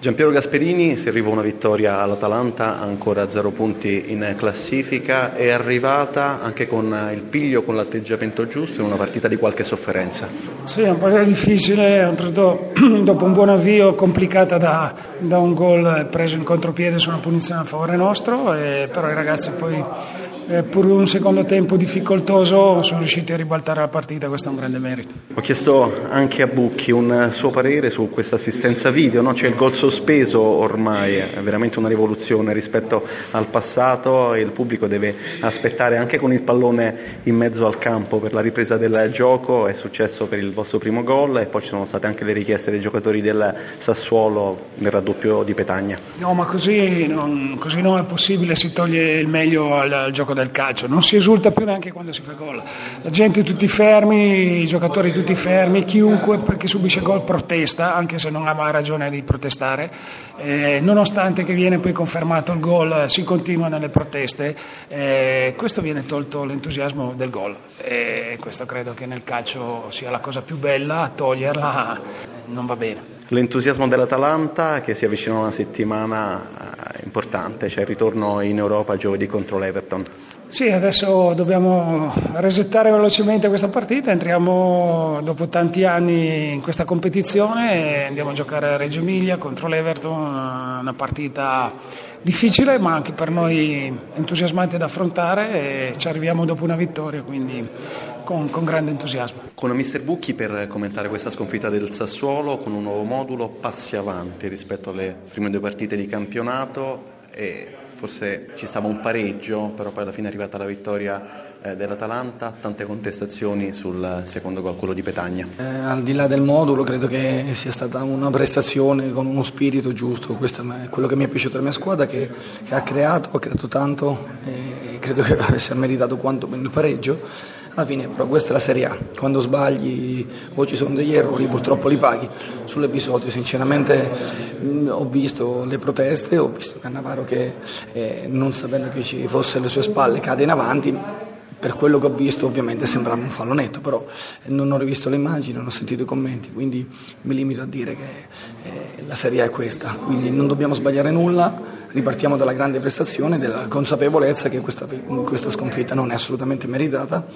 Giampiero Gasperini, si arriva una vittoria all'Atalanta, ancora zero punti in classifica, è arrivata anche con il piglio, con l'atteggiamento giusto in una partita di qualche sofferenza. Sì, è un po' difficile, dopo un buon avvio complicata da, da un gol preso in contropiede su una punizione a favore nostro, e, però i ragazzi poi eh, pur un secondo tempo difficoltoso sono riusciti a ribaltare la partita, questo è un grande merito. Ho chiesto anche a Bucchi un suo parere su questa assistenza video, no? c'è il gol sospeso ormai, è veramente una rivoluzione rispetto al passato e il pubblico deve aspettare anche con il pallone in mezzo al campo per la ripresa del gioco, è successo per il vostro primo gol e poi ci sono state anche le richieste dei giocatori del Sassuolo nel raddoppio di Petagna. No, ma così non, così non è possibile, si toglie il meglio al, al gioco del calcio, non si esulta più neanche quando si fa gol. La gente tutti fermi, i giocatori tutti fermi, chiunque che subisce gol protesta, anche se non mai ragione di protestare, eh, nonostante che viene poi confermato il gol, si continua nelle proteste, eh, questo viene tolto l'entusiasmo del gol e questo credo che nel calcio sia la cosa più bella, toglierla non va bene. L'entusiasmo dell'Atalanta che si avvicina a una settimana eh, importante, cioè il ritorno in Europa giovedì contro l'Everton. Sì, adesso dobbiamo resettare velocemente questa partita, entriamo dopo tanti anni in questa competizione e andiamo a giocare a Reggio Emilia contro l'Everton, una partita difficile ma anche per noi entusiasmante da affrontare e ci arriviamo dopo una vittoria, quindi con, con grande entusiasmo. Con Mister Bucchi per commentare questa sconfitta del Sassuolo con un nuovo modulo, passi avanti rispetto alle prime due partite di campionato e forse ci stava un pareggio, però poi alla fine è arrivata la vittoria eh, dell'Atalanta, tante contestazioni sul secondo gol, quello di Petagna. Eh, al di là del modulo credo che sia stata una prestazione con uno spirito giusto, questo è quello che mi è piaciuto della mia squadra che, che ha creato, ha creato tanto e credo che avesse meritato quanto meno il pareggio alla fine però questa è la Serie A, quando sbagli o ci sono degli errori purtroppo li paghi. Sull'episodio sinceramente mh, ho visto le proteste, ho visto Cannavaro che eh, non sapendo che ci fosse alle sue spalle cade in avanti, per quello che ho visto ovviamente sembrava un fallo netto, però non ho rivisto le immagini, non ho sentito i commenti, quindi mi limito a dire che eh, la Serie A è questa, quindi non dobbiamo sbagliare nulla, ripartiamo dalla grande prestazione, della consapevolezza che questa, questa sconfitta non è assolutamente meritata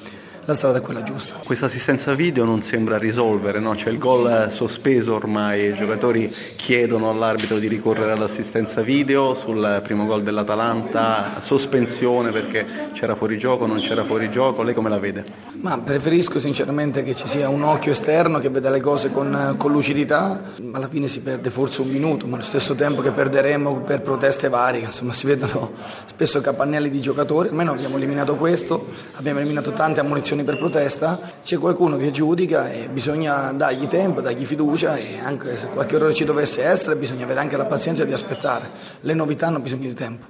la strada è quella giusta. Questa assistenza video non sembra risolvere, no? c'è il gol sospeso ormai, i giocatori chiedono all'arbitro di ricorrere all'assistenza video sul primo gol dell'Atalanta, sospensione perché c'era fuori gioco, non c'era fuori gioco, lei come la vede? Ma preferisco sinceramente che ci sia un occhio esterno che veda le cose con, con lucidità, alla fine si perde forse un minuto, ma allo stesso tempo che perderemo per proteste varie, insomma si vedono spesso capannelli di giocatori, almeno abbiamo eliminato questo, abbiamo eliminato tante ammonizioni azioni per protesta, c'è qualcuno che giudica e bisogna dargli tempo, dargli fiducia e anche se qualche errore ci dovesse essere bisogna avere anche la pazienza di aspettare. Le novità hanno bisogno di tempo.